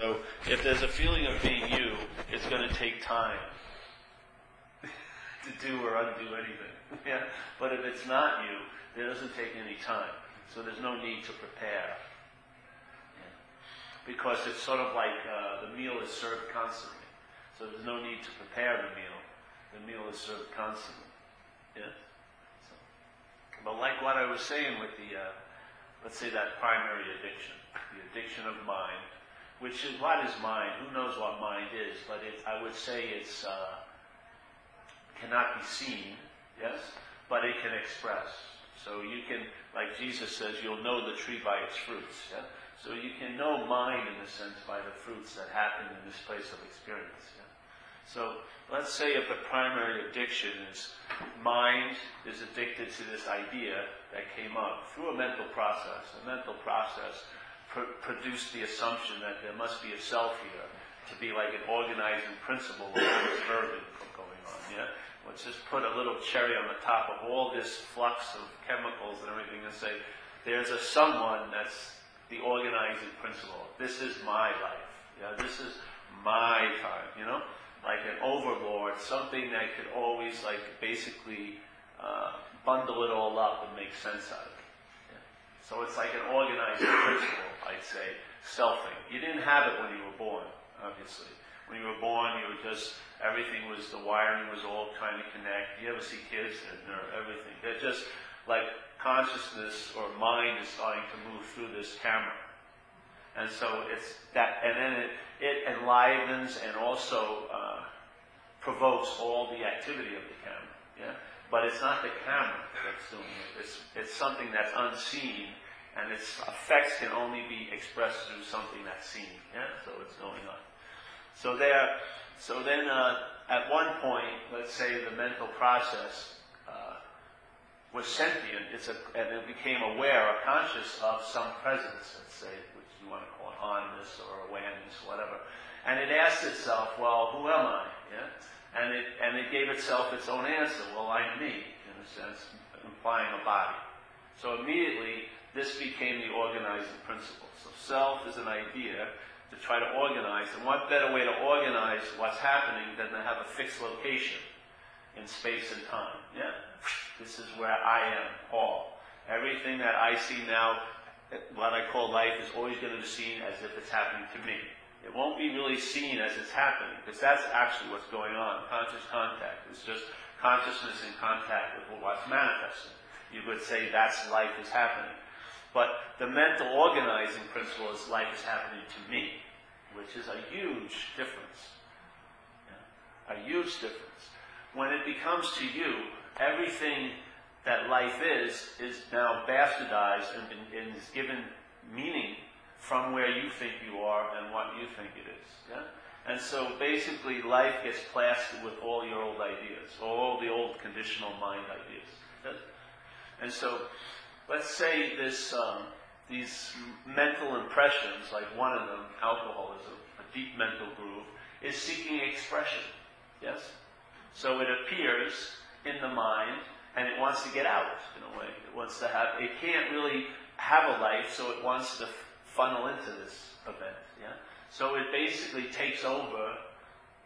So if there's a feeling of being you, it's going to take time to do or undo anything. yeah? But if it's not you, it doesn't take any time. So there's no need to prepare. Yeah? Because it's sort of like uh, the meal is served constantly. So there's no need to prepare the meal. The meal is served constantly. Yeah? So, but like what I was saying with the, uh, let's say that primary addiction, the addiction of mind, which is what is mind? Who knows what mind is? But it, I would say it's uh, cannot be seen, yes, but it can express. So you can, like Jesus says, you'll know the tree by its fruits. Yeah? So you can know mind in a sense by the fruits that happen in this place of experience. Yeah? So let's say if the primary addiction is mind is addicted to this idea that came up through a mental process, a mental process pr- the assumption that there must be a self here to be like an organizing principle of this burden going on. Yeah? let's just put a little cherry on the top of all this flux of chemicals and everything and say, there's a someone that's the organizing principle. This is my life. Yeah, this is my time, you know? Like an overlord, something that could always like basically uh, bundle it all up and make sense out of it. Yeah. So it's like an organizing principle, I'd say, selfing. You didn't have it when you were born, obviously. When you were born, you were just Everything was, the wiring was all trying to connect. You ever see kids and everything? They're just like consciousness or mind is starting to move through this camera. And so it's that, and then it, it enlivens and also uh, provokes all the activity of the camera. Yeah? But it's not the camera that's doing it. It's, it's something that's unseen, and its effects can only be expressed through something that's seen. Yeah? So it's going on. So there, so then, uh, at one point, let's say the mental process uh, was sentient, it's a, and it became aware or conscious of some presence, let's say, which you want to call it onness or awareness, whatever. And it asked itself, well, who am I? Yeah? And it, and it gave itself its own answer, well, I'm me, in a sense, implying a body. So immediately, this became the organizing principle. So self is an idea, to try to organize. And what better way to organize what's happening than to have a fixed location in space and time? Yeah. This is where I am, Paul. Everything that I see now, what I call life, is always going to be seen as if it's happening to me. It won't be really seen as it's happening, because that's actually what's going on. Conscious contact is just consciousness in contact with what's manifesting. You could say that's life is happening. But the mental organizing principle is life is happening to me, which is a huge difference. Yeah? A huge difference. When it becomes to you, everything that life is, is now bastardized and, and is given meaning from where you think you are and what you think it is. Yeah? And so basically life gets plastered with all your old ideas, all the old conditional mind ideas. And so let's say this, um, these mental impressions, like one of them, alcoholism, a deep mental groove, is seeking expression. Yes? So it appears in the mind and it wants to get out in a way. It wants to have, it can't really have a life, so it wants to funnel into this event. Yeah? So it basically takes over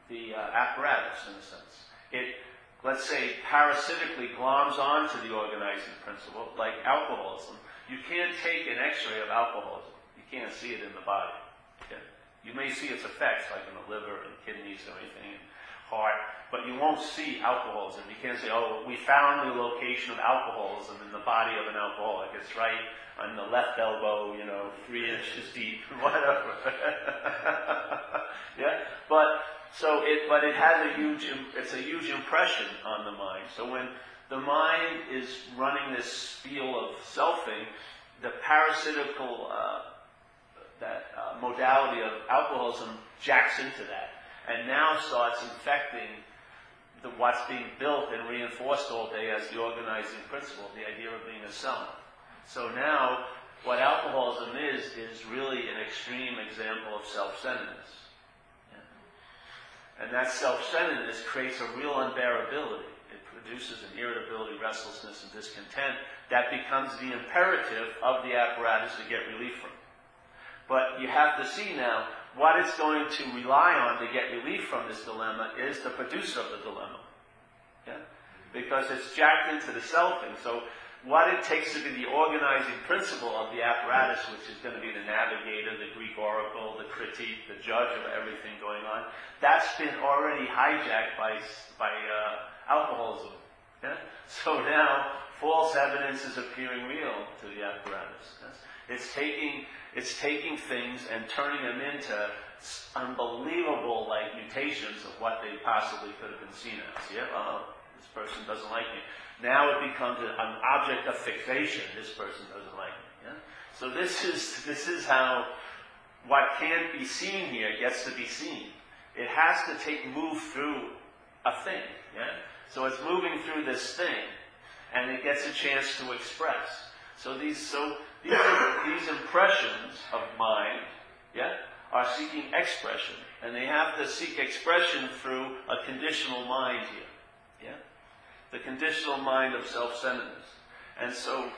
the uh, apparatus in a sense. It let's say, parasitically gloms onto the organizing principle, like alcoholism, you can't take an x-ray of alcoholism. You can't see it in the body. Okay? You may see its effects, like in the liver and kidneys and everything, and heart, but you won't see alcoholism. You can't say, oh, we found the location of alcoholism in the body of an alcoholic. It's right on the left elbow, you know, three inches deep, whatever. yeah? But so it, but it has a huge, it's a huge impression on the mind. So when the mind is running this spiel of selfing, the parasitical uh, that uh, modality of alcoholism jacks into that, and now starts infecting the, what's being built and reinforced all day as the organizing principle, the idea of being a self. So now, what alcoholism is is really an extreme example of self-centeredness. And that self-centeredness creates a real unbearability. It produces an irritability, restlessness, and discontent that becomes the imperative of the apparatus to get relief from. But you have to see now, what it's going to rely on to get relief from this dilemma is the producer of the dilemma. Yeah? Because it's jacked into the selfing. So what it takes to be the organizing principle of the apparatus, which is going to be the navigator, the Greek oracle, the critique, the judge of everything going on, that's been already hijacked by, by uh, alcoholism. Yeah? So now false evidence is appearing real to the apparatus. Yes? It's taking it's taking things and turning them into unbelievable like mutations of what they possibly could have been seen as. Yeah, oh, this person doesn't like me. Now it becomes an object of fixation. This person doesn't like me. Yeah? So this is this is how what can't be seen here gets to be seen. It has to take move through a thing. Yeah? So it's moving through this thing, and it gets a chance to express. So these so these, these impressions of mind, yeah, are seeking expression, and they have to seek expression through a conditional mind here, the conditional mind of self-centeredness, and so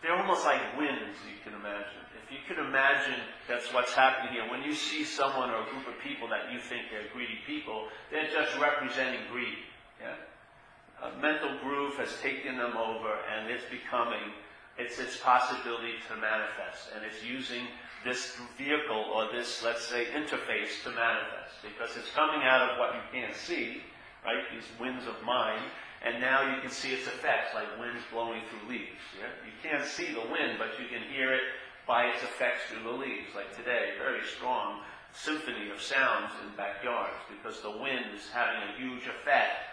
they're almost like winds. You can imagine. If you can imagine that's what's happening here, when you see someone or a group of people that you think they're greedy people, they're just representing greed. Yeah? A mental groove has taken them over, and it's becoming it's its possibility to manifest. And it's using this vehicle or this, let's say, interface to manifest. Because it's coming out of what you can't see, right? These winds of mind. And now you can see its effects, like winds blowing through leaves. Yeah? You can't see the wind, but you can hear it by its effects through the leaves. Like today, very strong symphony of sounds in backyards because the wind is having a huge effect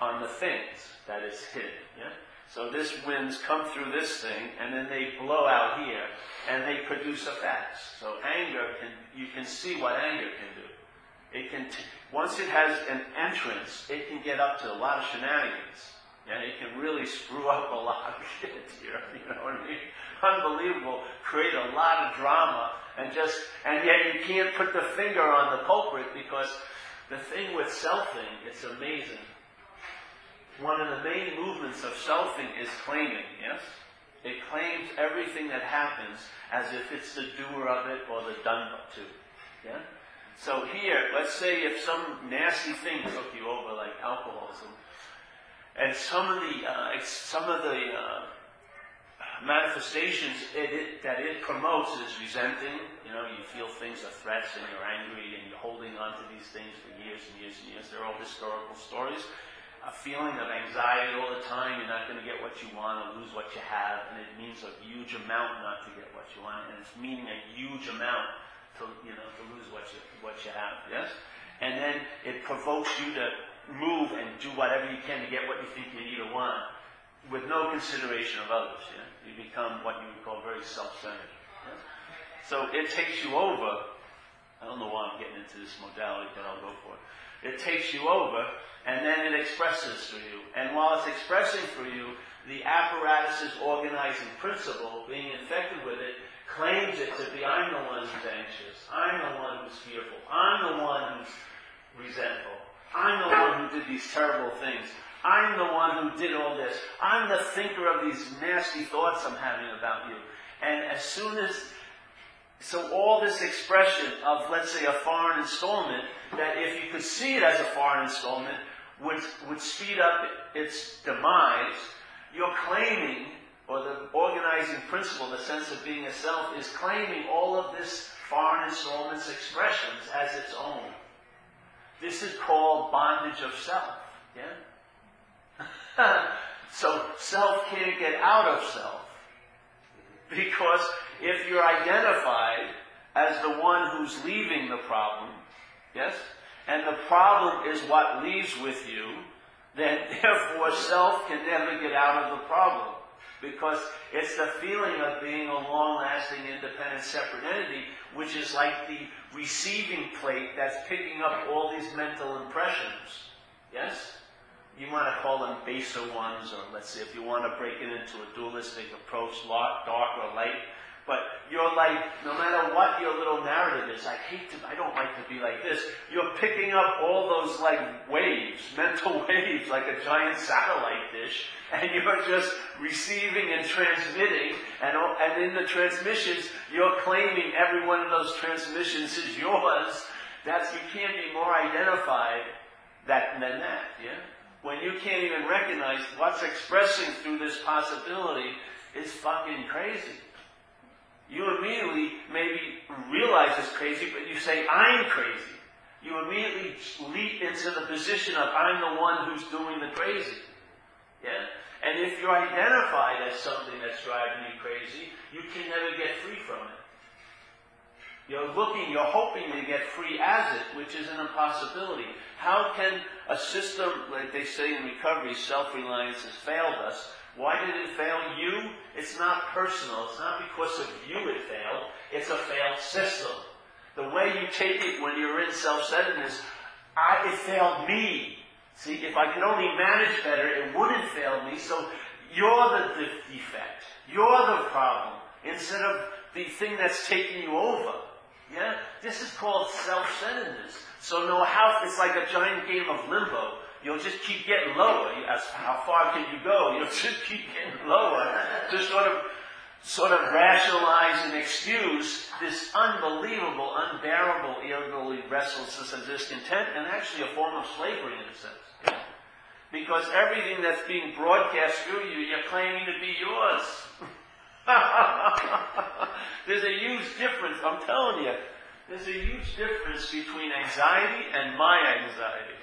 on the things that it's hitting. Yeah? So this winds come through this thing, and then they blow out here, and they produce effects. So anger can, you can see what anger can do. It can, t- once it has an entrance, it can get up to a lot of shenanigans. And it can really screw up a lot of shit here, you know what I mean? Unbelievable. Create a lot of drama, and just, and yet you can't put the finger on the culprit because the thing with selfing, it's amazing one of the main movements of selfing is claiming, yes? It claims everything that happens as if it's the doer of it or the done to. Yeah? So here, let's say if some nasty thing took you over, like alcoholism, and some of the uh, some of the uh, manifestations it, it, that it promotes is resenting. You know, you feel things are threats and you're angry and you're holding on to these things for years and years and years. They're all historical stories a feeling of anxiety all the time. You're not going to get what you want or lose what you have, and it means a huge amount not to get what you want, and it's meaning a huge amount to you know to lose what you what you have. Yes, and then it provokes you to move and do whatever you can to get what you think you need or want, with no consideration of others. Yeah? You become what you would call very self-centered. So it takes you over. I don't know why I'm getting into this modality, but I'll go for it. It takes you over and then it expresses for you. And while it's expressing for you, the apparatus's organizing principle, being infected with it, claims it to be I'm the one who's anxious, I'm the one who's fearful, I'm the one who's resentful, I'm the one who did these terrible things, I'm the one who did all this, I'm the thinker of these nasty thoughts I'm having about you. And as soon as so all this expression of, let's say, a foreign installment, that if you could see it as a foreign installment, would, would speed up its demise, you're claiming, or the organizing principle, the sense of being a self, is claiming all of this foreign installments expressions as its own. This is called bondage of self. Yeah? so self can't get out of self. Because if you're identified as the one who's leaving the problem, yes? and the problem is what leaves with you, then therefore self can never get out of the problem. Because it's the feeling of being a long-lasting, independent, separate entity, which is like the receiving plate that's picking up all these mental impressions. Yes? You want to call them baser ones, or let's say if you want to break it into a dualistic approach, dark or light, But you're like, no matter what your little narrative is, I hate to, I don't like to be like this. You're picking up all those like waves, mental waves, like a giant satellite dish, and you're just receiving and transmitting, and, and in the transmissions, you're claiming every one of those transmissions is yours. That's, you can't be more identified that, than that, yeah? When you can't even recognize what's expressing through this possibility is fucking crazy you immediately maybe realize it's crazy, but you say, I'm crazy. You immediately leap into the position of, I'm the one who's doing the crazy. Yeah? And if you're identified as something that's driving you crazy, you can never get free from it. You're looking, you're hoping to get free as it, which is an impossibility. How can a system, like they say in recovery, self-reliance has failed us, why did it fail you? It's not personal. It's not because of you it failed. It's a failed system. The way you take it when you're in self-centeredness, I, it failed me. See, if I could only manage better, it wouldn't fail me. So you're the de- defect. You're the problem. Instead of the thing that's taking you over. Yeah? This is called self-centeredness. So no how, it's like a giant game of limbo. You'll just keep getting lower. How far can you go? You'll just keep getting lower to sort of, sort of rationalize and excuse this unbelievable, unbearable, irritable restlessness and discontent, and actually a form of slavery in a sense. Because everything that's being broadcast through you, you're claiming to be yours. There's a huge difference, I'm telling you. There's a huge difference between anxiety and my anxiety.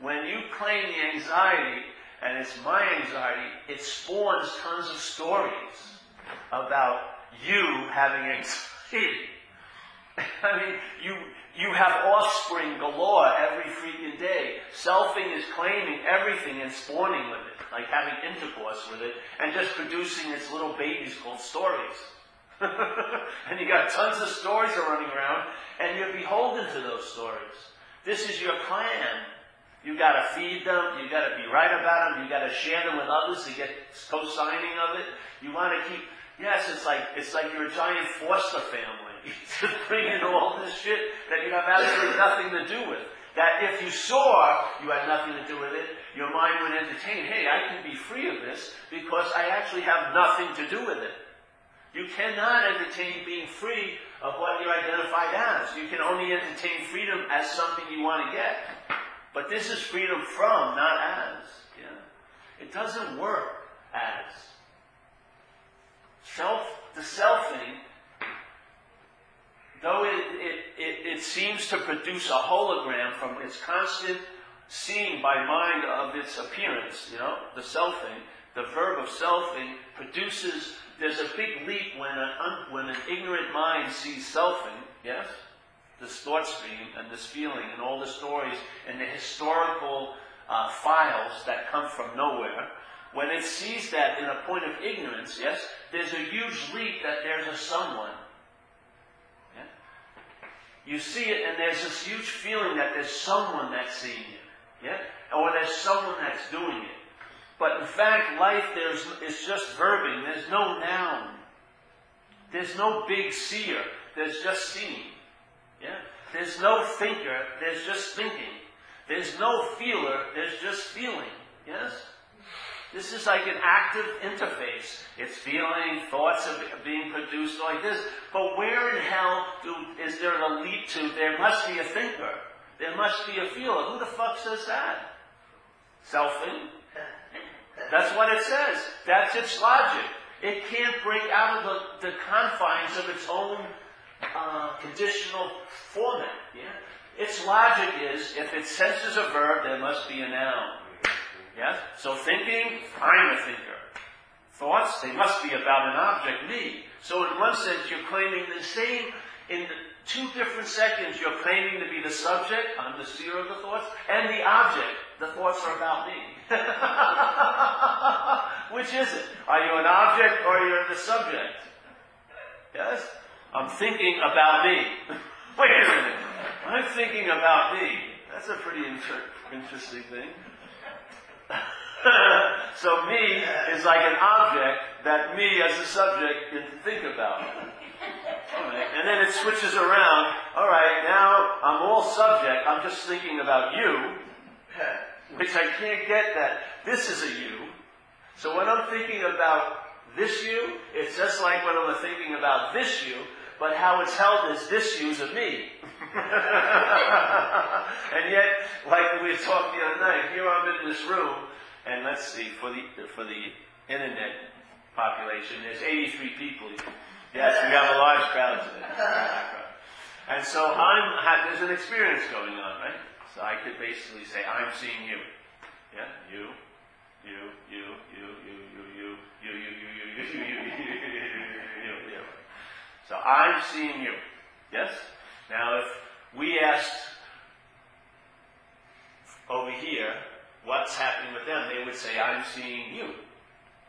When you claim the anxiety, and it's my anxiety, it spawns tons of stories about you having anxiety. I mean, you, you have offspring galore every freaking day. Selfing is claiming everything and spawning with it, like having intercourse with it, and just producing its little babies called stories. and you got tons of stories running around, and you're beholden to those stories. This is your clan. You got to feed them. You got to be right about them. You got to share them with others to get co-signing of it. You want to keep. Yes, it's like it's like you're a giant foster family. to bring in all this shit that you have absolutely nothing to do with. That if you saw you had nothing to do with it, your mind would entertain, hey, I can be free of this because I actually have nothing to do with it. You cannot entertain being free of what you're identified as. You can only entertain freedom as something you want to get. But this is freedom from, not as. Yeah? It doesn't work as. Self, the selfing, though it, it, it, it seems to produce a hologram from its constant seeing by mind of its appearance, you know, the selfing, the verb of selfing produces, there's a big leap when an, when an ignorant mind sees selfing, yes? This thought stream and this feeling and all the stories and the historical uh, files that come from nowhere, when it sees that in a point of ignorance, yes, there's a huge leap that there's a someone. Yeah? You see it and there's this huge feeling that there's someone that's seeing you. Yeah? Or there's someone that's doing it. But in fact, life there's is just verbing. There's no noun. There's no big seer. There's just seeing. Yeah? There's no thinker, there's just thinking. There's no feeler, there's just feeling. Yes? This is like an active interface. It's feeling, thoughts are being produced like this. But where in hell do, is there a leap to, there must be a thinker. There must be a feeler. Who the fuck says that? Selfing. That's what it says. That's its logic. It can't break out of the, the confines of its own uh, conditional format. Yeah? Its logic is if it senses a verb, there must be a noun. Yes? So thinking, I'm a thinker. Thoughts, they must be about an object, me. So in one sense, you're claiming the same, in two different seconds, you're claiming to be the subject, I'm the seer of the thoughts, and the object, the thoughts are about me. Which is it? Are you an object or are you're the subject? Yes? I'm thinking about me. Wait a minute. I'm thinking about me. That's a pretty inter- interesting thing. so me is like an object that me as a subject can think about. And then it switches around. All right, now I'm all subject. I'm just thinking about you, which I can't get that this is a you. So when I'm thinking about this you, it's just like when I'm thinking about this you, but how it's held is this you's a me. and yet, like we talked the other night, here I'm in this room, and let's see, for the for the internet population, there's 83 people. Yes, we have a large crowd today. And so I'm there's an experience going on, right? So I could basically say, I'm seeing you. Yeah, you, you, you, you, you, you, you, you, you, you, you, you, you, you, you. So I'm seeing you. Yes? Now if we asked over here what's happening with them, they would say, I'm seeing you.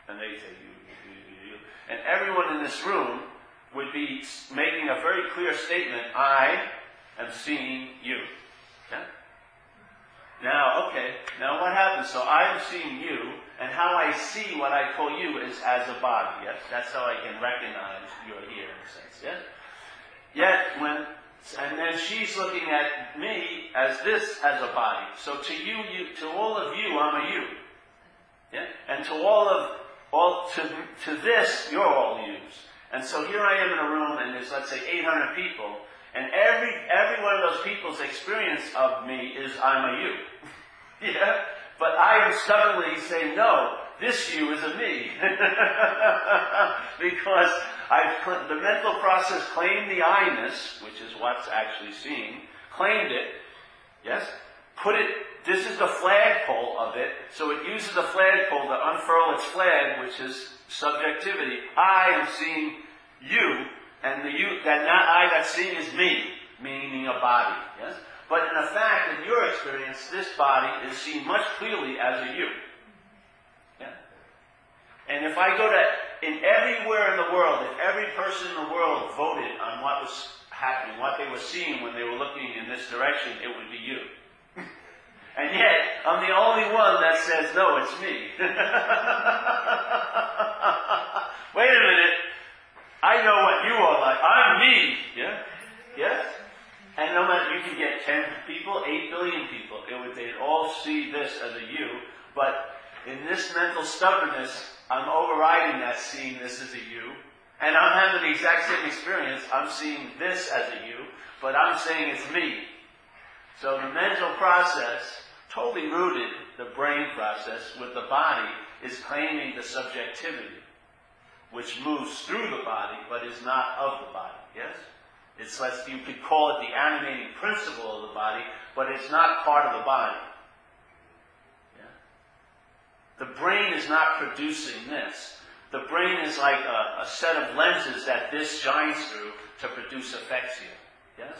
And they say, you, you, you, you. And everyone in this room would be making a very clear statement, I am seeing you. Yeah? Now, okay, now what happens? So I'm seeing you, and how I see what I call you is as a body, yes? That's how I can recognize you're here in a sense, yes? Yet, when, and then she's looking at me as this as a body. So to you, you, to all of you, I'm a you. Yeah? And to all of, all, to, to this, you're all yous. And so here I am in a room, and there's, let's say, 800 people, and every, every one of those people's experience of me is I'm a you. yeah? But I am stubbornly saying, no, this you is a me. because I've, the mental process claimed the I-ness, which is what's actually seen, claimed it, yes? Put it, this is the flagpole of it, so it uses the flagpole to unfurl its flag, which is subjectivity. I am seeing you, and the you, that not I that's seeing is me, meaning a body. Yes? But in fact, in your experience, this body is seen much clearly as a you. Yeah? And if I go to, in everywhere in the world, if every person in the world voted on what was happening, what they were seeing when they were looking in this direction, it would be you. And yet, I'm the only one that says, no, it's me. Wait a minute. I know what you are like. I'm me. Yeah? Yes? And no matter, you can get 10 people, 8 billion people. It would, they'd all see this as a you. But in this mental stubbornness, I'm overriding that seeing this as a you. And I'm having the exact same experience. I'm seeing this as a you, but I'm saying it's me. So the mental process, totally rooted, the brain process with the body, is claiming the subjectivity, which moves through the body, but is not of the body. Yes? It's less, you could call it the animating principle of the body, but it's not part of the body. Yeah? The brain is not producing this. The brain is like a, a set of lenses that this shines through to produce effects here. Yes?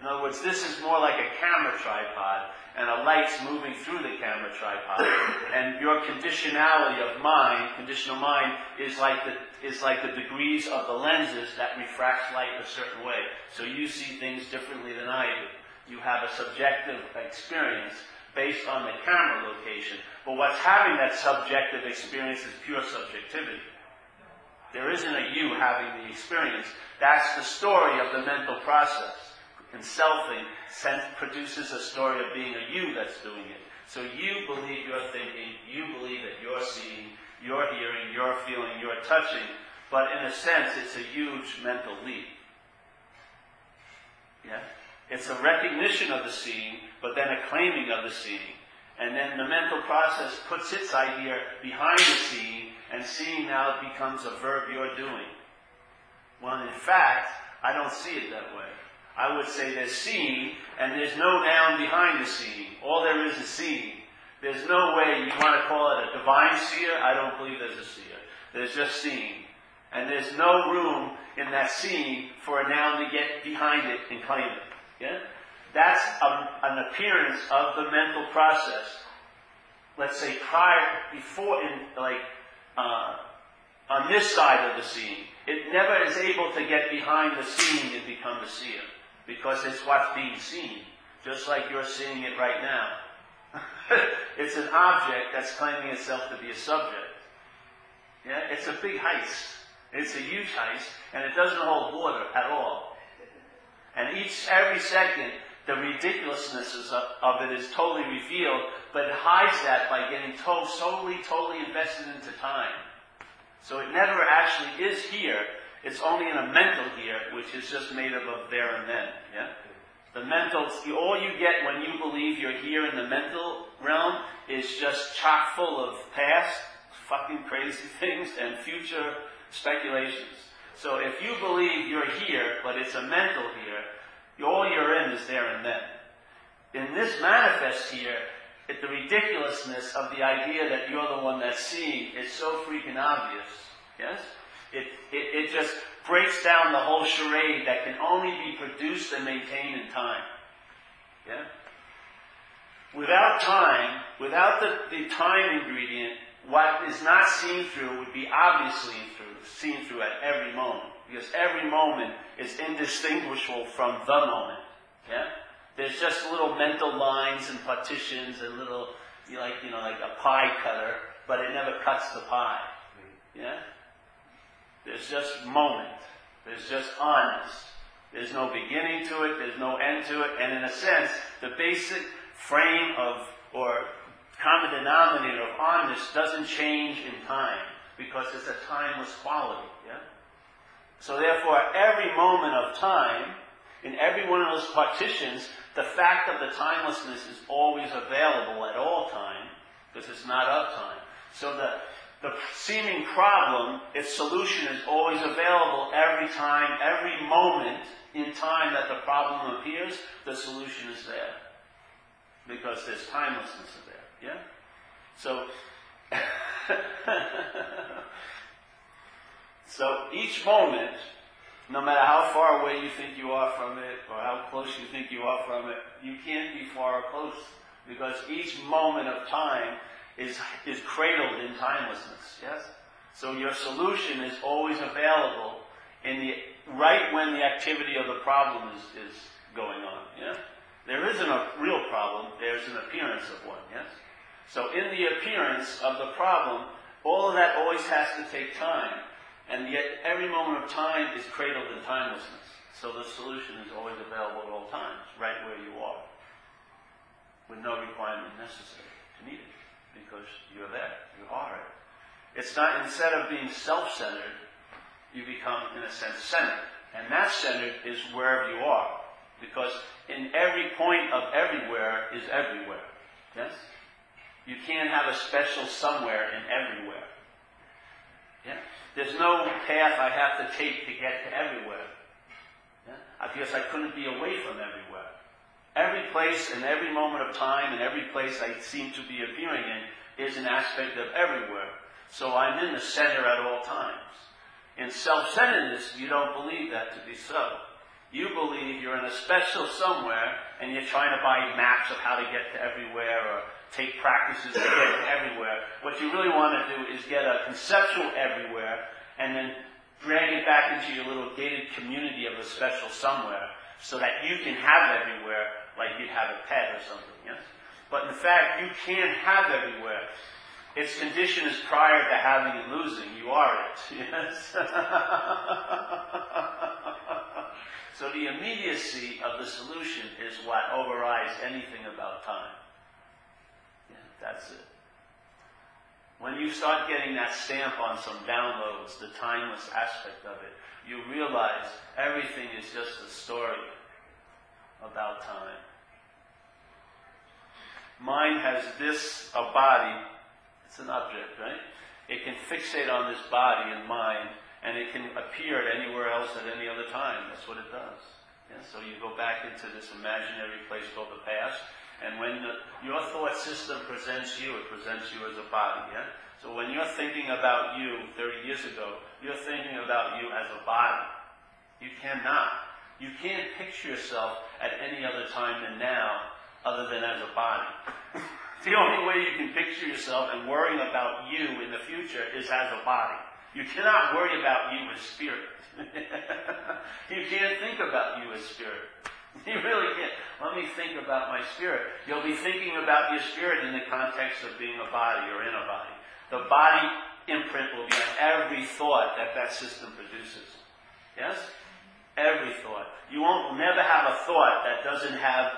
In other words, this is more like a camera tripod, and a light's moving through the camera tripod. And your conditionality of mind, conditional mind, is like the is like the degrees of the lenses that refracts light a certain way. So you see things differently than I do. You have a subjective experience based on the camera location. But what's having that subjective experience is pure subjectivity. There isn't a you having the experience. That's the story of the mental process. And selfing produces a story of being a you that's doing it. So you believe you're thinking, you believe that you're seeing, you're hearing, you're feeling, you're touching, but in a sense it's a huge mental leap. Yeah? It's a recognition of the seeing, but then a claiming of the seeing. And then the mental process puts its idea behind the seeing, and seeing now becomes a verb you're doing. When in fact, I don't see it that way. I would say there's seeing, and there's no noun behind the seeing. All there is is seeing. There's no way you want to call it a divine seer. I don't believe there's a seer. There's just seeing. And there's no room in that seeing for a noun to get behind it and claim it. Yeah? That's a, an appearance of the mental process. Let's say prior, before, in like, uh, on this side of the seeing. It never is able to get behind the seeing and become the seer because it's what's being seen, just like you're seeing it right now. it's an object that's claiming itself to be a subject. Yeah, it's a big heist. It's a huge heist, and it doesn't hold water at all. And each, every second, the ridiculousness of, it is totally revealed, but it hides that by getting to- solely, totally invested into time. So it never actually is here. It's only in a mental here, which is just made up of there and then. Yeah? The mental, all you get when you believe you're here in the mental realm is just chock full of past, fucking crazy things and future speculations. So if you believe you're here, but it's a mental here, all you're in is there and then. In this manifest here, it, the ridiculousness of the idea that you're the one that's seeing is so freaking obvious. Yes? It, it, it just breaks down the whole charade that can only be produced and maintained in time. Yeah? Without time, without the, the time ingredient, what is not seen through would be obviously through, seen through at every moment. Because every moment is indistinguishable from the moment. Yeah? There's just little mental lines and partitions and little, like, you know, like a pie cutter, but it never cuts the pie. Mm-hmm. Yeah? There's just moment. There's just honest. There's no beginning to it. There's no end to it. And in a sense, the basic frame of, or common denominator of honest doesn't change in time because it's a timeless quality. Yeah? So therefore, every moment of time, in every one of those partitions, the fact of the timelessness is always available at all time because it's not of time. So the the seeming problem, its solution is always available every time, every moment in time that the problem appears, the solution is there. Because there's timelessness there. Yeah? So, so each moment, no matter how far away you think you are from it, or how close you think you are from it, you can't be far or close. Because each moment of time is, is cradled in timelessness. Yes? So your solution is always available in the, right when the activity of the problem is, is going on. Yeah? There isn't a real problem, there's an appearance of one. Yes? So in the appearance of the problem, all of that always has to take time. And yet every moment of time is cradled in timelessness. So the solution is always available at all times, right where you are. With no requirement necessary to need it because you're there. You are it. It's not, instead of being self-centered, you become, in a sense, centered. And that centered is wherever you are. Because in every point of everywhere is everywhere. Yes? You can't have a special somewhere in everywhere. Yeah? There's no path I have to take to get to everywhere. Yeah? Because I couldn't be away from everywhere. Every place and every moment of time and every place I seem to be appearing in is an aspect of everywhere. So I'm in the center at all times. In self-centeredness, you don't believe that to be so. You believe you're in a special somewhere and you're trying to buy maps of how to get to everywhere or take practices to get to everywhere. What you really want to do is get a conceptual everywhere and then drag it back into your little gated community of a special somewhere so that you can have everywhere like you'd have a pet or something, yes? But in fact, you can't have everywhere. Its condition is prior to having and losing. You are it, yes? so the immediacy of the solution is what overrides anything about time. Yeah, that's it. When you start getting that stamp on some downloads, the timeless aspect of it, you realize everything is just a story about time. Mind has this, a body, it's an object, right? It can fixate on this body and mind, and it can appear at anywhere else at any other time. That's what it does. Yeah? So you go back into this imaginary place called the past, and when the, your thought system presents you, it presents you as a body. Yeah? So when you're thinking about you 30 years ago, you're thinking about you as a body. You cannot. You can't picture yourself at any other time than now other than as a body. the only way you can picture yourself and worrying about you in the future is as a body. You cannot worry about you as spirit. you can't think about you as spirit. You really can't. let me think about my spirit. You'll be thinking about your spirit in the context of being a body or in a body. The body imprint will be on every thought that that system produces. Yes? Every thought. You won't never have a thought that doesn't have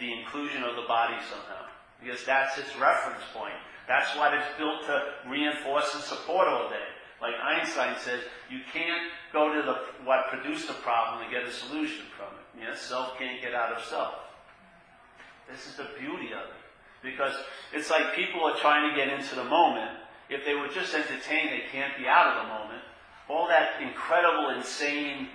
the inclusion of the body somehow. Because that's its reference point. That's what it's built to reinforce and support all day. Like Einstein says, you can't go to the what produced the problem to get a solution from it. Yes, self can't get out of self. This is the beauty of it. Because it's like people are trying to get into the moment. If they were just entertained, they can't be out of the moment. All that incredible, insane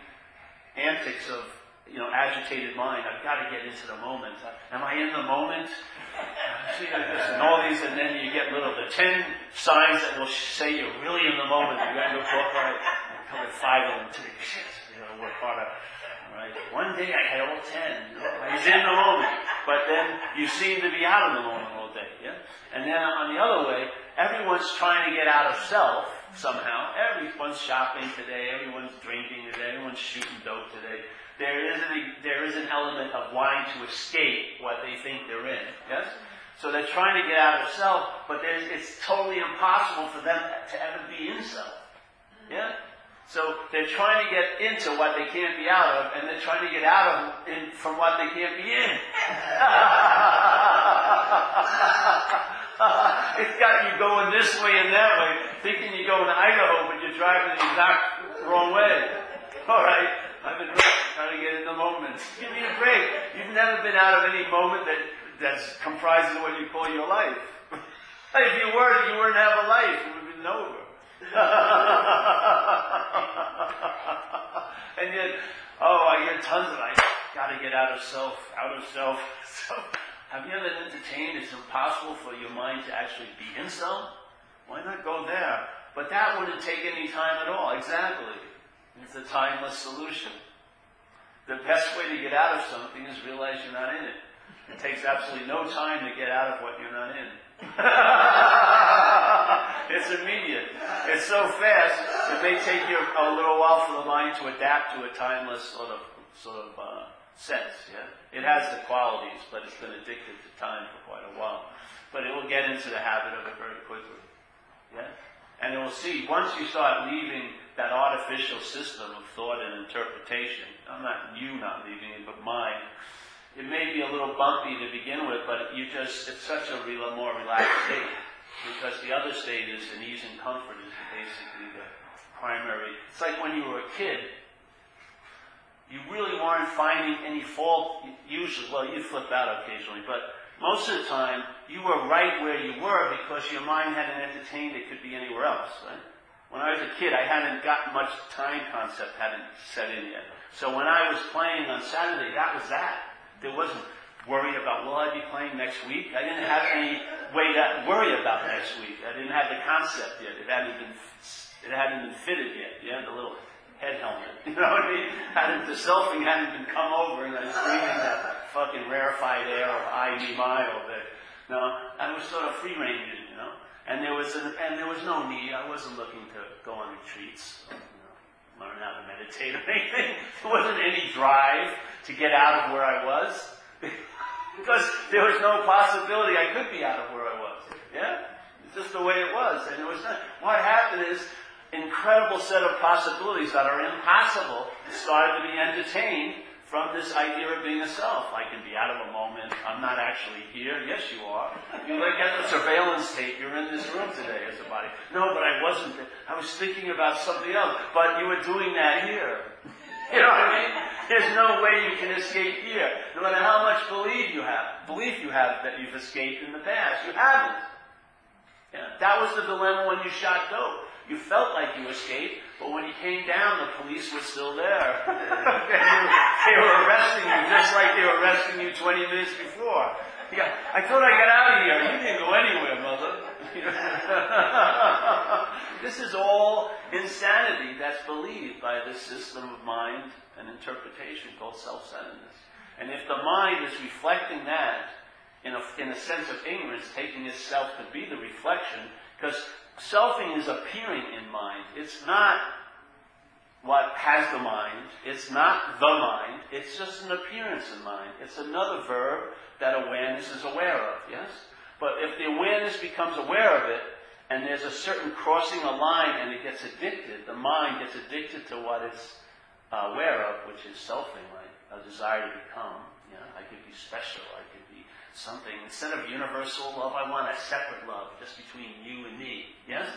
antics of you know, agitated mind. I've got to get into the moment. Am I in the moment? And all these, and then you get little, the ten signs that will say you're really in the moment. You got your book, right? Come at five of them to today. Shit, you know, work harder. All right. One day I had all ten. He's in the moment. But then you seem to be out of the moment all day. Yeah? And then on the other way, everyone's trying to get out of self somehow. Everyone's shopping today. Everyone's drinking today. Everyone's shooting dope today there is, an, there is an element of wanting to escape what they think they're in. Yes? So they're trying to get out of self, but it's totally impossible for them to ever be in self. Yeah? So they're trying to get into what they can't be out of, and they're trying to get out of in, from what they can't be in. it's got you going this way and that way, thinking you're going to Idaho, but you're driving the exact wrong way. All right. I've been trying to get in the moment. Give me a break. You've never been out of any moment that that's comprises what you call your life. if you were, you wouldn't have a life. It would have been over. and yet, oh, I get tons of I got to get out of self, out of self. So, have you ever entertained it's impossible for your mind to actually be in self? Why not go there? But that wouldn't take any time at all. Exactly. It's a timeless solution. The best way to get out of something is realize you're not in it. It takes absolutely no time to get out of what you're not in. it's immediate. It's so fast, it may take you a little while for the mind to adapt to a timeless sort of, sort of uh, sense. Yeah? It has the qualities, but it's been addicted to time for quite a while. But it will get into the habit of it very quickly. Yeah? And it will see, once you start leaving that artificial system of thought and interpretation. I'm not you not leaving it, but mine. It may be a little bumpy to begin with, but you just, it's such a real, more relaxed state. Because the other state is an ease and comfort is basically the primary. It's like when you were a kid, you really weren't finding any fault, usually, well, you flip out occasionally, but most of the time, you were right where you were because your mind hadn't entertained it could be anywhere else, right? When I was a kid, I hadn't got much time concept hadn't set in yet. So when I was playing on Saturday, that was that. There wasn't worry about will I be playing next week. I didn't have any way to worry about next week. I didn't have the concept yet. It hadn't been it hadn't been fitted yet. You had the little head helmet. You know what I mean? Hadn't the selfing hadn't been come over and I was breathing that fucking rarefied air of I me my. No, I was sort of free ranging. And there was an, and there was no need. I wasn't looking to go on retreats, you know, learn how to meditate or anything. There wasn't any drive to get out of where I was because there was no possibility I could be out of where I was. Yeah, it's just the way it was, and it was. Not, what happened is incredible set of possibilities that are impossible started to be entertained from this idea of being a self. I can be out of a moment. I'm not actually here. Yes, you are. You look at the surveillance tape. You're in this room today as a body. No, but I wasn't. I was thinking about something else. But you were doing that here. You know what I mean? There's no way you can escape here. No matter how much belief you have, belief you have that you've escaped in the past. You haven't. Yeah, that was the dilemma when you shot dope. You felt like you escaped, but when you came down, the police were still there. they were arresting you just like they were arresting you 20 minutes before. Yeah, I thought I got out of here. You didn't go anywhere, mother. this is all insanity that's believed by this system of mind and interpretation called self-centeredness. And if the mind is reflecting that in a, in a sense of ignorance, taking itself to be the reflection, because Selfing is appearing in mind. It's not what has the mind. It's not the mind. It's just an appearance in mind. It's another verb that awareness is aware of, yes? But if the awareness becomes aware of it, and there's a certain crossing a line and it gets addicted, the mind gets addicted to what it's uh, aware of, which is selfing, like a desire to become. You know, I could be special, I could something. Instead of universal love, I want a separate love just between you and me. Yes?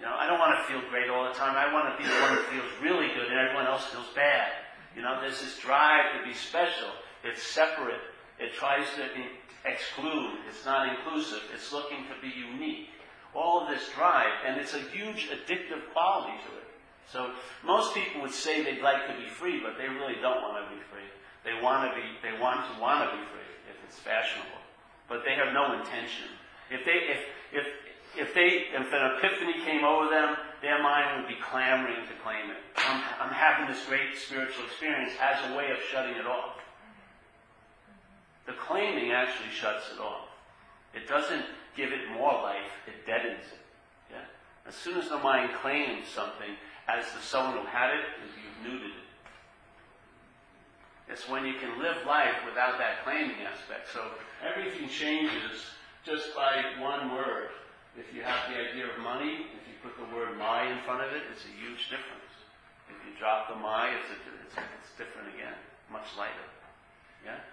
You know, I don't want to feel great all the time. I want to be the one who feels really good and everyone else feels bad. You know, there's this drive to be special. It's separate. It tries to exclude. It's not inclusive. It's looking to be unique. All of this drive, and it's a huge addictive quality to it. So most people would say they'd like to be free, but they really don't want to be free. They want to be, they want to want to be free if it's fashionable, but they have no intention. If they, if, if, if they, if an epiphany came over them, their mind would be clamoring to claim it. I'm, I'm having this great spiritual experience as a way of shutting it off. The claiming actually shuts it off. It doesn't give it more life, it deadens it. Yeah? As soon as the mind claims something, as the someone who had it, you've neutered it. It's when you can live life without that claiming aspect. So everything changes just by one word. If you have the idea of money, if you put the word my in front of it, it's a huge difference. If you drop the my, it's, a, it's, it's different again, much lighter. Yeah?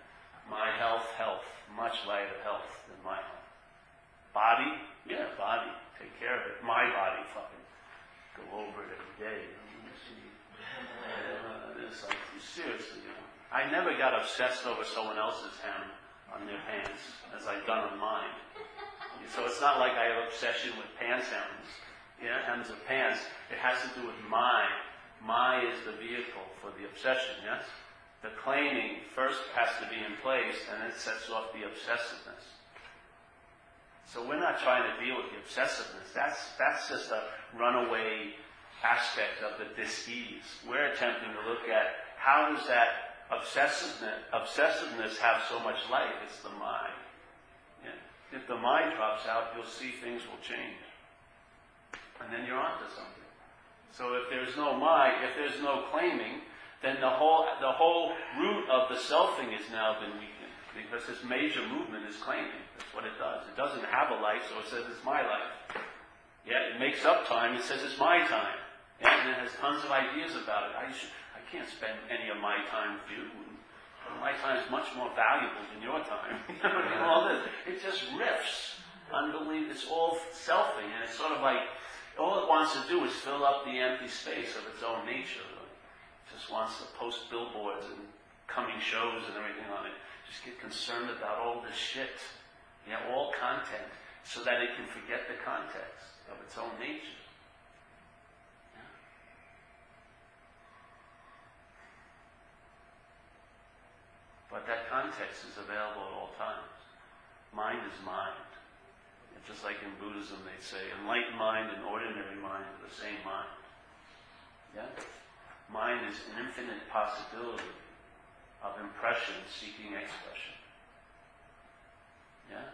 My health, health, much lighter health than my health. Body, yeah, body, take care of it. My body, fucking go over it every day. Uh, it's like, seriously, you know. I never got obsessed over someone else's hem on their pants as I've done on mine. So it's not like I have obsession with pants hems, yeah, hems of pants. It has to do with my. My is the vehicle for the obsession, yes? The claiming first has to be in place and it sets off the obsessiveness. So we're not trying to deal with the obsessiveness. That's, that's just a runaway aspect of the dis-ease. We're attempting to look at how does that obsessiveness, obsessiveness have so much life? It's the mind. If the mind drops out, you'll see things will change. And then you're onto something. So if there's no mind, if there's no claiming, then the whole, the whole root of the selfing has now been weakened. Because this major movement is claiming. That's what it does. It doesn't have a life, so it says it's my life. Yeah, it makes up time, it says it's my time. Yeah, and it has tons of ideas about it. I, should, can't spend any of my time with you my time is much more valuable than your time. all this. It just riffs. Unbelievable. It's all selfing, and it's sort of like all it wants to do is fill up the empty space of its own nature. It just wants to post billboards and coming shows and everything on it. Just get concerned about all this shit. Yeah, all content, so that it can forget the context of its own nature. But that context is available at all times. Mind is mind. It's just like in Buddhism they say, enlightened mind and ordinary mind are the same mind. Yeah? Mind is an infinite possibility of impression seeking expression. Yeah?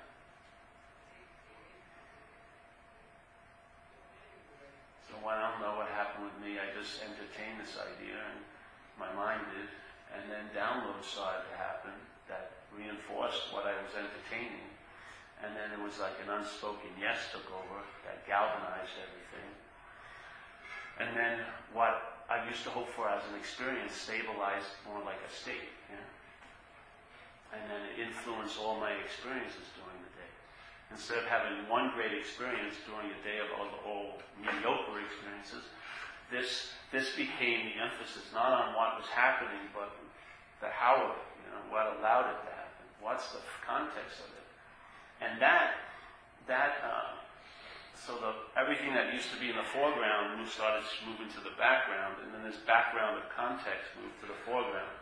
So I don't know what happened with me. I just entertained this idea and my mind did and then downloads started to happen that reinforced what I was entertaining. And then it was like an unspoken yes took over that galvanized everything. And then what I used to hope for as an experience stabilized more like a state. And then it influenced all my experiences during the day. Instead of having one great experience during the day of all the whole mediocre experiences, this this became the emphasis not on what was happening, but the how of it, you know, what allowed it to happen, what's the context of it. And that, that, uh, so the, everything that used to be in the foreground moved started moving to the background, and then this background of context moved to the foreground.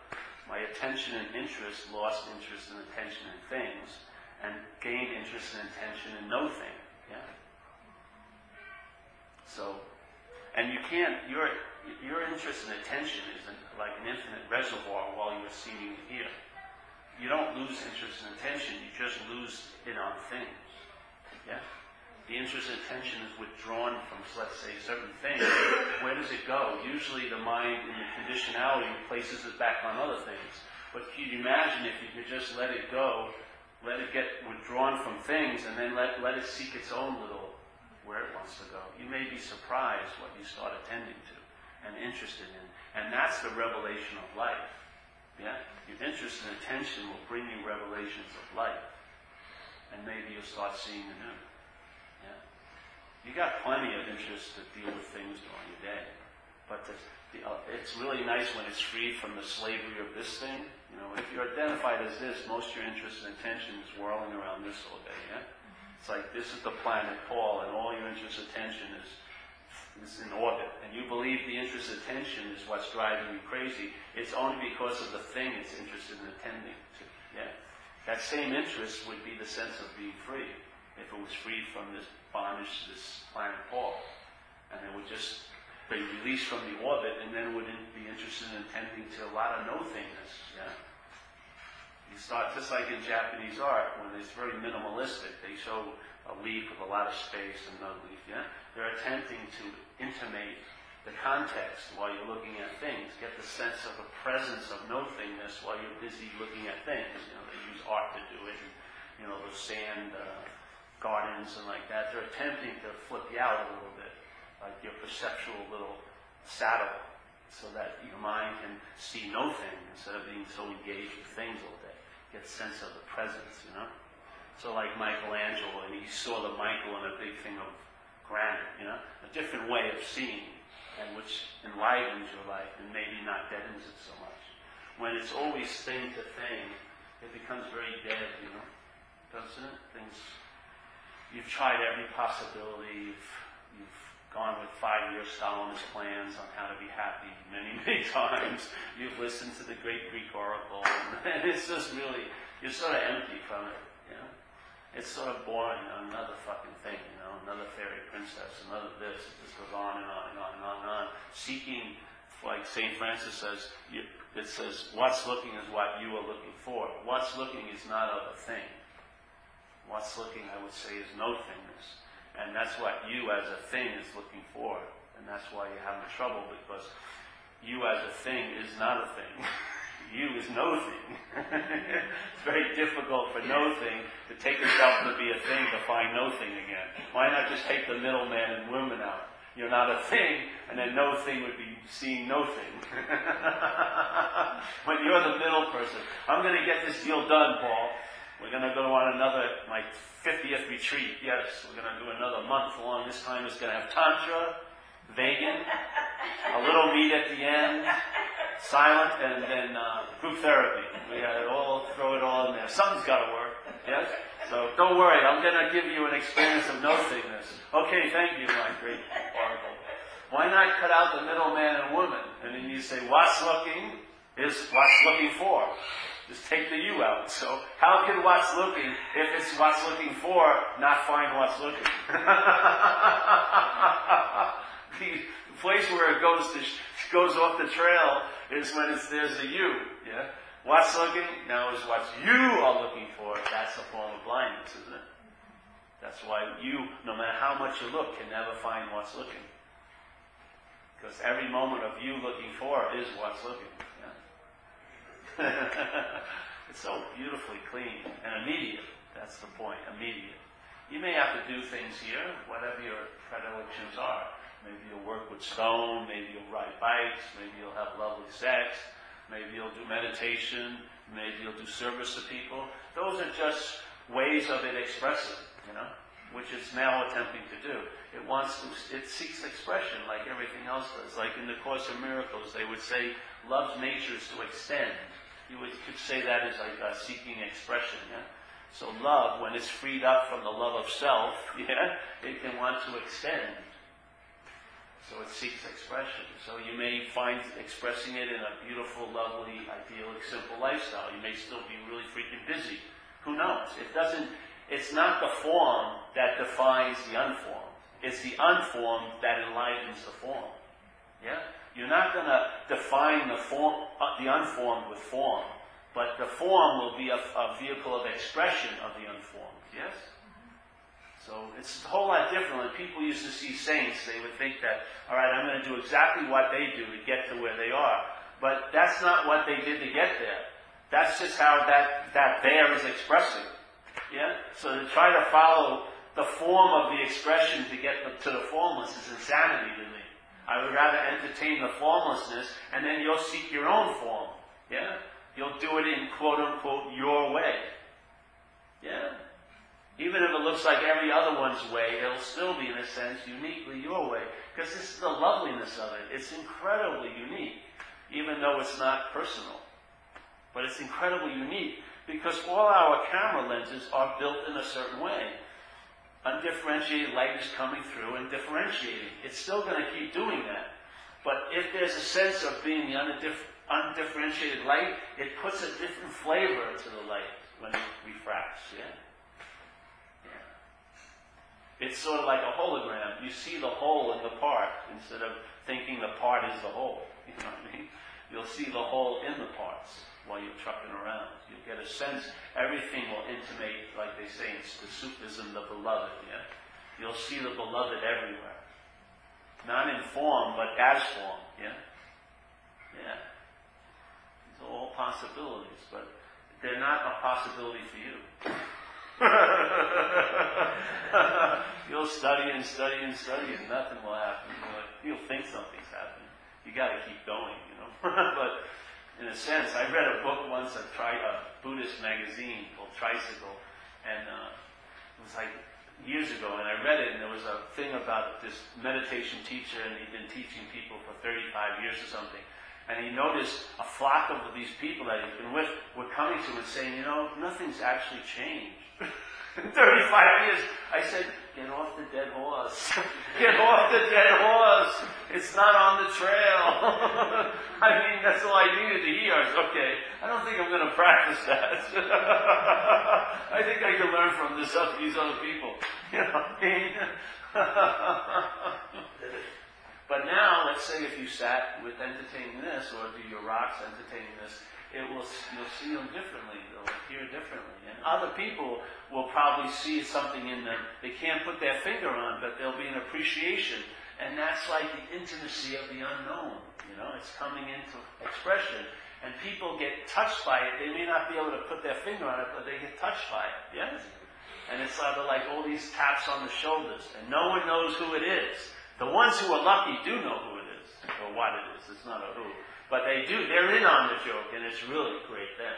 My attention and interest lost interest and attention in things, and gained interest and attention in no thing. Yeah. So, and you can't, you're, your interest and attention isn't like an infinite reservoir while you're seeing here. You don't lose interest and attention, you just lose it on things. Yeah? the interest and attention is withdrawn from, let's say, certain things, where does it go? Usually the mind in the conditionality places it back on other things. But can you imagine if you could just let it go, let it get withdrawn from things, and then let, let it seek its own little where it wants to go? You may be surprised what you start attending to and interested in. And that's the revelation of life. Yeah? Your interest and attention will bring you revelations of life. And maybe you'll start seeing the new. Yeah? You got plenty of interest to deal with things during your day. But the, the, uh, it's really nice when it's freed from the slavery of this thing. You know, if you're identified as this, most of your interest and attention is whirling around this all day. Yeah? It's like this is the planet Paul, and all your interest attention is is in orbit, and you believe the interest attention is what's driving you crazy, it's only because of the thing it's interested in attending to. Yeah. That same interest would be the sense of being free if it was freed from this bondage to this planet Paul. And it would just be released from the orbit and then wouldn't be interested in attending to a lot of no-thingness. Yeah. Just like in Japanese art, when it's very minimalistic, they show a leaf with a lot of space and no leaf, yeah? They're attempting to intimate the context while you're looking at things, get the sense of a presence of no-thingness while you're busy looking at things. You know, they use art to do it, and, you know, those sand uh, gardens and like that. They're attempting to flip you out a little bit, like your perceptual little saddle, so that your mind can see no thing instead of being so engaged with things all day. Get sense of the presence, you know? So like Michelangelo, and he saw the Michael in a big thing of granite, you know, a different way of seeing, and which enlivens your life and maybe not deadens it so much. When it's always thing to thing, it becomes very dead, you know, doesn't it? Things, you've tried every possibility, you've, you've gone with five-year Stalinist plans on how to be happy many, many times. You've listened to the great Greek oracle, and it's just really, you're sort of empty from it. It's sort of boring, you know, another fucking thing, you know, another fairy princess, another this. It just goes on and on and on and on and on. Seeking, like St. Francis says, you, it says, what's looking is what you are looking for. What's looking is not of a thing. What's looking, I would say, is no thingness. And that's what you as a thing is looking for. And that's why you're having trouble because you as a thing is not a thing. you is no thing. it's very difficult for no thing to take itself to be a thing to find no thing again. Why not just take the middleman and woman out? You're not a thing, and then no thing would be seeing no thing. but you're the middle person. I'm going to get this deal done, Paul. We're going to go on another, my 50th retreat. Yes, we're going to do another month long. This time it's going to have Tantra, vegan, a little meat at the end, silent, and then uh, group therapy. We got it all, throw it all in there. Something's got to work. Yes? So don't worry, I'm going to give you an experience of no sickness. Okay, thank you, my great oracle. Why not cut out the middle man and woman? And then you say, what's looking is what's looking for. Just take the you out. So how can what's looking, if it's what's looking for, not find what's looking? the place where it goes to, goes off the trail is when it's there's a you. Yeah? What's looking now is what you are looking for. That's a form of blindness, isn't it? That's why you, no matter how much you look, can never find what's looking. Because every moment of you looking for is what's looking. It's so beautifully clean and immediate. That's the point. Immediate. You may have to do things here, whatever your predilections are. Maybe you'll work with stone, maybe you'll ride bikes, maybe you'll have lovely sex, maybe you'll do meditation, maybe you'll do service to people. Those are just ways of it expressing, you know, which it's now attempting to do. It wants to, it seeks expression like everything else does. Like in the Course of Miracles, they would say love's nature is to extend. You would, could say that is like a seeking expression, yeah? So love, when it's freed up from the love of self, yeah, it can want to extend. So it seeks expression. So you may find expressing it in a beautiful, lovely, idyllic, simple lifestyle. You may still be really freaking busy. Who knows? It doesn't, it's not the form that defines the unformed. It's the unformed that enlightens the form. Yeah? You're not going to define the form, uh, the unformed with form, but the form will be a, a vehicle of expression of the unformed. Yes? So it's a whole lot different. When people used to see saints, they would think that, all right, I'm going to do exactly what they do to get to where they are. But that's not what they did to get there. That's just how that, that there is expressing. Yeah? So to try to follow the form of the expression to get to the formless is insanity to me. I would rather entertain the formlessness and then you'll seek your own form. Yeah? You'll do it in quote unquote your way. Yeah? Even if it looks like every other one's way, it'll still be, in a sense, uniquely your way. Because this is the loveliness of it. It's incredibly unique, even though it's not personal. But it's incredibly unique because all our camera lenses are built in a certain way. Undifferentiated light is coming through and differentiating. It's still going to keep doing that. But if there's a sense of being the undifferentiated light, it puts a different flavor to the light when it refracts. Yeah? It's sort of like a hologram. You see the whole in the part instead of thinking the part is the whole. You know what I mean? You'll see the whole in the parts while you're trucking around. You'll get a sense. Everything will intimate, like they say, it's the Sufism, the beloved. Yeah, you'll see the beloved everywhere, not in form but as form. Yeah, yeah. These are all possibilities, but they're not a possibility for you. You'll study and study and study and nothing will happen. You'll, think something's happening. You got to keep going, you know. but in a sense, I read a book once, a, tri- a Buddhist magazine called Tricycle, and uh, it was like years ago, and I read it, and there was a thing about this meditation teacher, and he'd been teaching people for 35 years or something. And he noticed a flock of these people that he'd been with were coming to him and saying, you know, nothing's actually changed. In 35 years, I said, get off the dead horse. get off the dead horse. It's not on the trail. I mean, that's all I needed to hear. Okay, I don't think I'm going to practice that. I think I can learn from this, these other people. You know what I mean? But now, let's say if you sat with entertaining this, or do your rocks entertaining this, it will you'll see them differently. They'll appear differently, and other people will probably see something in them they can't put their finger on, but there'll be an appreciation, and that's like the intimacy of the unknown. You know, it's coming into expression, and people get touched by it. They may not be able to put their finger on it, but they get touched by it. Yes. And it's sort of like all these taps on the shoulders, and no one knows who it is. The ones who are lucky do know who or what it is. It's not a who. But they do. They're in on the joke, and it's really great then.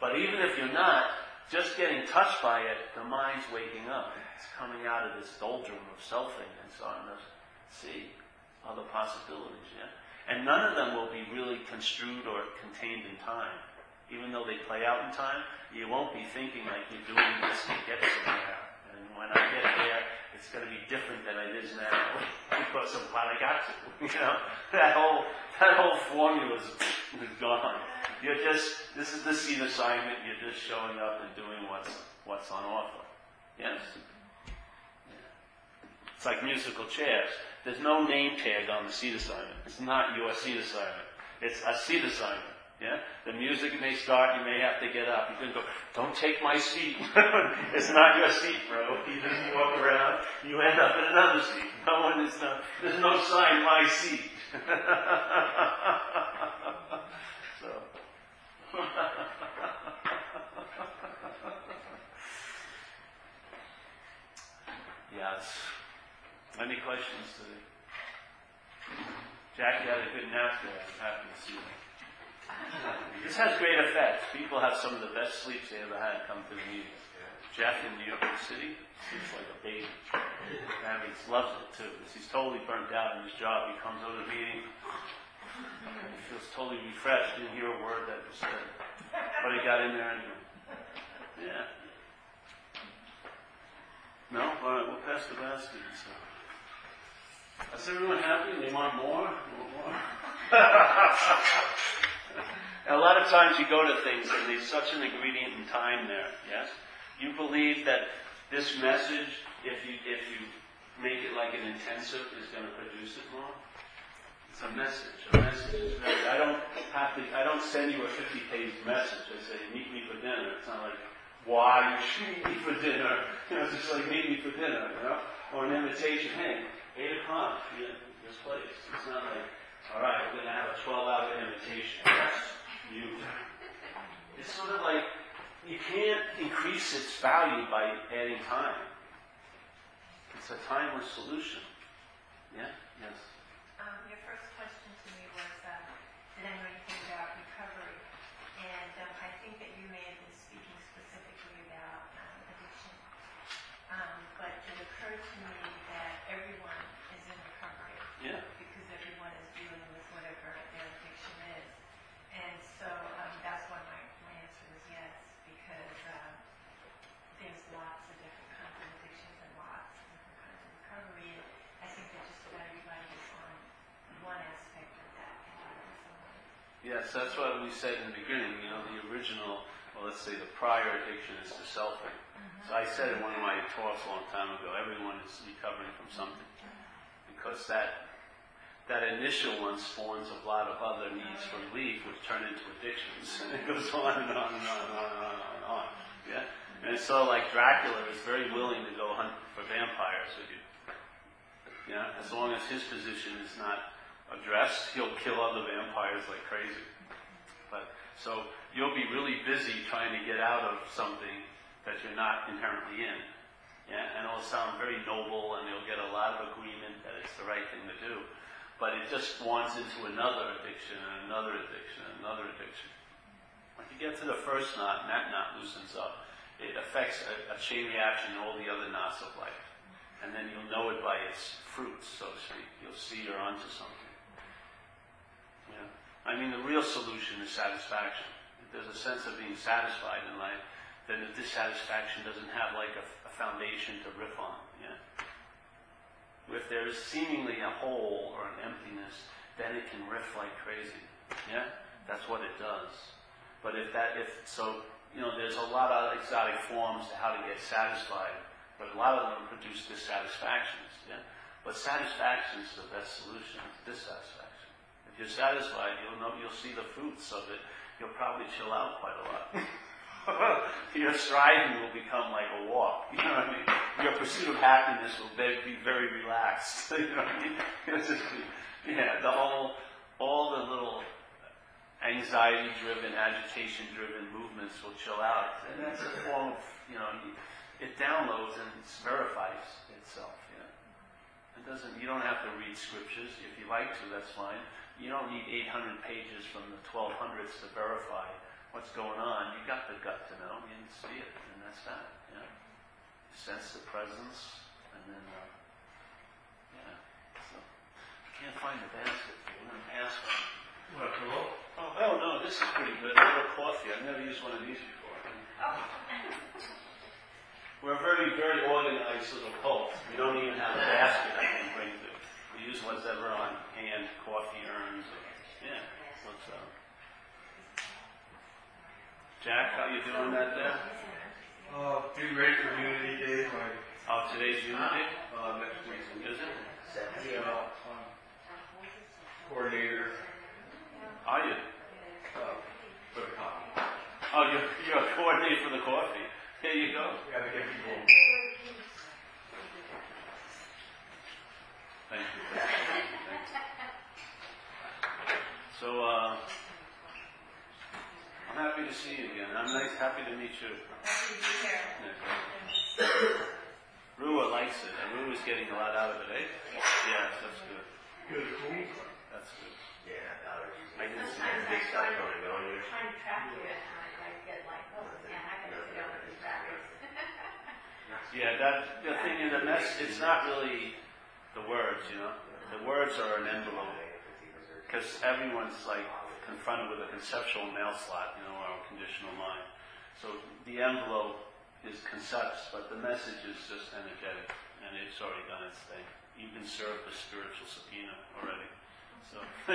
But even if you're not, just getting touched by it, the mind's waking up. It's coming out of this doldrum of selfing and starting to see other possibilities, yeah? And none of them will be really construed or contained in time. Even though they play out in time, you won't be thinking like you're doing this to get somewhere. And when I get there, it's going to be different than it is now because of what I got to. You know, that whole that whole formula is, gone. You're just this is the seed assignment. You're just showing up and doing what's what's on offer. Yes. It's like musical chairs. There's no name tag on the seat assignment. It's not your seat assignment. It's a seat assignment. Yeah? The music may start, you may have to get up. You can go, don't take my seat. it's not your seat, bro. You just walk around, you end up in another seat. No one is, no, there's no sign, my seat. so. yes. Any questions today? Jackie had a good nap there. I'm happy to see you. This has great effects. People have some of the best sleeps they ever had come to the meetings. Jeff in New York City sleeps like a baby. And he loves it too. He's totally burnt out in his job. He comes over to the meeting. He feels totally refreshed. Didn't hear a word that was said. But he got in there anyway. Yeah. No? All right, we'll pass the basket. So. Is everyone happy? They want more? more? a lot of times you go to things and there's such an ingredient in time there, yes? You believe that this message, if you, if you make it like an intensive, is going to produce it more? It's a message. A message is very, I don't have to, I don't send you a 50 page message. I say, meet me for dinner. It's not like, why you treat me for dinner. You know, it's just like meet me for dinner, you know? Or an invitation, hey, 8 o'clock, you know, this place. It's not like, all right, we're going to have a 12 hour invitation. That's you. It's sort of like, you can't increase its value by adding time. It's a timeless solution. Yeah? Yes. Um, your first question to me was, uh, did I know anything about recovery? And um, I think that you may have been speaking specifically about um, addiction. Um, but it occurred to me that everyone is in recovery Yeah. because everyone is dealing with whatever their addiction is. And so um, that's why my, my answer was yes, because um, there's lots of different kinds of addictions and lots of different kinds of recovery. And I think that just about everybody is on one aspect of that in some way. Yes, that's what we said in the beginning. You know, the original, well, let's say the prior addiction is to selfing. Mm-hmm. So I said in one of my talks a long time ago, everyone is recovering from something. Because that, that initial one spawns a lot of other needs for relief, which turn into addictions. And it goes on and on and on and on and on and on. Yeah? And of like Dracula is very willing to go hunt for vampires with you. Yeah? As long as his position is not addressed, he'll kill other vampires like crazy. But so you'll be really busy trying to get out of something that you're not inherently in. Yeah, and it'll sound very noble, and you'll get a lot of agreement that it's the right thing to do. But it just spawns into another addiction, and another addiction, and another addiction. When you get to the first knot, and that knot loosens up, it affects a, a chain reaction in all the other knots of life. And then you'll know it by its fruits, so to speak. You'll see you're onto something. I mean, the real solution is satisfaction. If there's a sense of being satisfied in life, then the dissatisfaction doesn't have like a, a foundation to riff on. Yeah. If there is seemingly a hole or an emptiness, then it can riff like crazy. Yeah, that's what it does. But if that, if so, you know, there's a lot of exotic forms to how to get satisfied, but a lot of them produce dissatisfactions. Yeah. But satisfaction is the best solution to dissatisfaction. You're satisfied, you'll know, you'll see the fruits of it. You'll probably chill out quite a lot. Your striving will become like a walk. You know what I mean? Your pursuit of happiness will be very relaxed. You know what I mean? Yeah, the whole, all the little anxiety-driven, agitation-driven movements will chill out, and that's a form of, you know, it downloads and it verifies itself. You know, it doesn't. You don't have to read scriptures if you like to. That's fine. You don't need 800 pages from the 1200s to verify what's going on. You got the gut to know. You can see it, and that's that. Yeah. You sense the presence, and then, uh, yeah. So, I can't find the basket. I'm going to ask one. What, hello? Oh, hell no, this is pretty good. A little coffee. I've never used one of these before. We're a very, very organized little cult. We don't even have a basket I can bring to. We use ones ever on hand, coffee urns. Or, yeah. What's up? Jack, how you doing that there? Uh, do great community day, my, Oh, today's Unity? uh, next week. Is it? Yeah, um, coordinator, Are you? uh, for the coffee. Oh, you're, you're a coordinator for the coffee. Here you go. We gotta get people involved. Thank you. Thank. So, uh, I'm happy to see you again. I'm nice, happy to meet you. Happy to be here. Yeah. Rua likes it, and Rua's getting a lot out of it, eh? Yes, that's good. Good. That's good. Yeah. I didn't see Sometimes that. I start going, going, I'm you're trying to track you and I, I get like, oh, man, I gotta sit down with these rabbits. Yeah, that, the thing is, the mess, it's not really the words, you know? The words are an envelope. Because everyone's like confronted with a conceptual mail slot, you know, our conditional mind. So the envelope is concepts, but the message is just energetic, and it's already done its thing. You've been served a spiritual subpoena already. So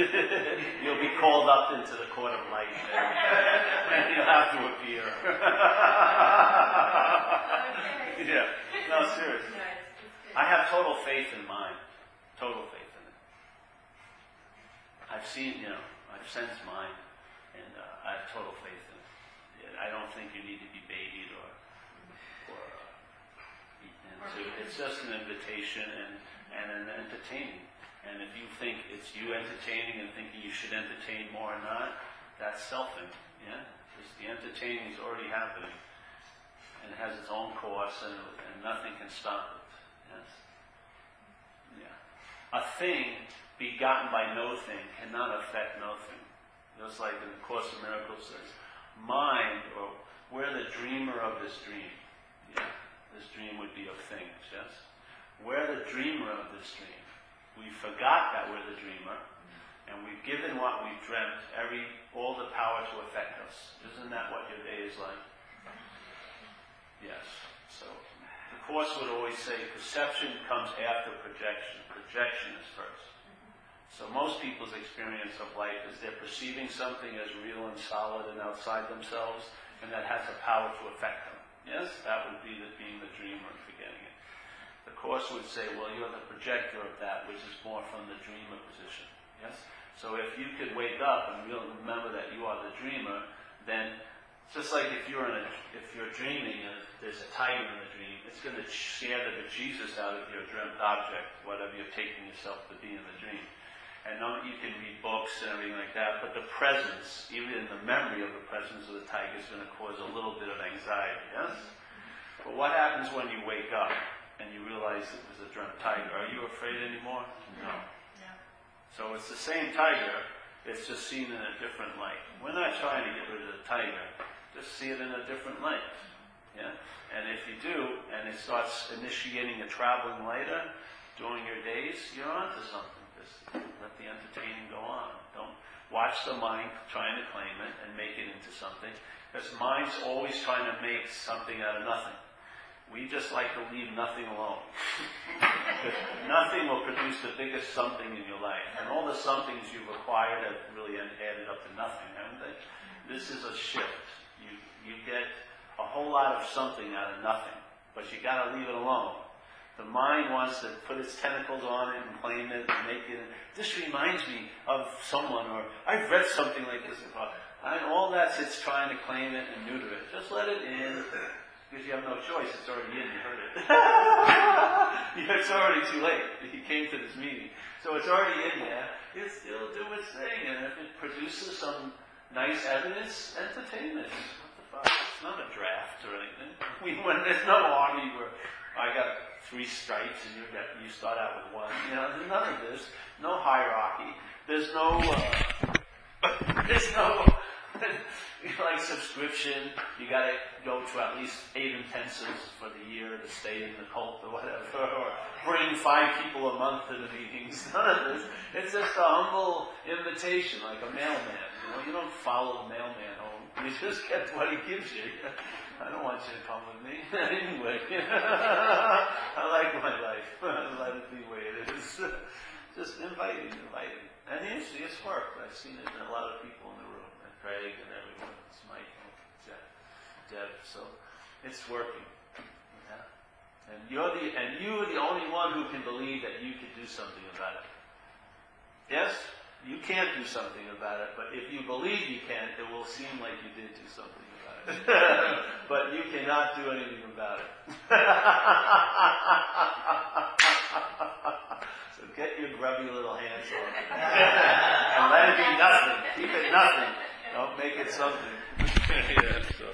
you'll be called up into the court of light, and, and you'll have to appear. yeah, no, seriously. No, it's, it's good. I have total faith in mine. Total faith in it. I've seen, you know, I've sensed mine, and uh, I have total faith in it. I don't think you need to be babied or to. It's just an invitation and, and an entertaining. And if you think it's you entertaining and thinking you should entertain more or not, that's selfing. Yeah? Because the entertaining is already happening and has its own course and, and nothing can stop it. Yeah. A thing begotten by no thing cannot affect nothing. Just like in the Course of Miracles says, mind, or we're the dreamer of this dream. Yeah? This dream would be of things, yes? We're the dreamer of this dream. We forgot that we're the dreamer, and we've given what we've dreamt every all the power to affect us. Isn't that what your day is like? Yes. So the course would always say perception comes after projection. Projection is first. So most people's experience of life is they're perceiving something as real and solid and outside themselves, and that has the power to affect them. Yes, that would be the, being the dreamer and forgetting it. The course would say, well, you're the projector of that, which is more from the dreamer position. Yes. So if you could wake up and remember that you are the dreamer, then just like if you're in a, if you're dreaming and there's a tiger in the dream, it's going to scare the bejesus out of your dreamt object, whatever you're taking yourself to be in the dream. And no, you can read books and everything like that, but the presence, even in the memory of the presence of the tiger, is going to cause a little bit of anxiety. Yes. But what happens when you wake up and you realize it was a dreamt tiger? Are you afraid anymore? No. So it's the same tiger, it's just seen in a different light. We're not trying to get rid of the tiger, just see it in a different light. Yeah? And if you do, and it starts initiating a traveling later during your days, you're onto something. Just let the entertaining go on. Don't watch the mind trying to claim it and make it into something. Because mind's always trying to make something out of nothing. We just like to leave nothing alone. nothing will produce the biggest something in your life. And all the somethings you've acquired have really added up to nothing, haven't they? This is a shift. You, you get a whole lot of something out of nothing, but you gotta leave it alone. The mind wants to put its tentacles on it and claim it and make it. This reminds me of someone, or I've read something like this before. And all that's it's trying to claim it and neuter it. Just let it in. Because you have no choice. It's already in. You heard it. it's already too late. He came to this meeting. So it's already in there. It'll do its thing. And if it produces some nice evidence, entertain it. The? It's not a draft or anything. We, when there's no army where I got three stripes and you got, you start out with one. You know, there's none of this. No hierarchy. There's no, uh, there's no, like subscription, you gotta go to at least eight intensives for the year to stay in the cult or whatever, or bring five people a month to the meetings. None of this. It's just a humble invitation, like a mailman. You know, you don't follow the mailman home. You just get what he gives you. I don't want you to come with me. anyway, I like my life. Let it be the way it is. just inviting, inviting. And it's, it's worked. I've seen it in a lot of people in the room. and Craig and everyone. It's Michael, Jeff, Deb. So it's working. Yeah. And you're the and you are the only one who can believe that you could do something about it. Yes? You can't do something about it, but if you believe you can, it will seem like you did do something about it. but you cannot do anything about it. so get your grubby little hands it. and let it be nothing. Keep it nothing. Don't make it something. yeah, so.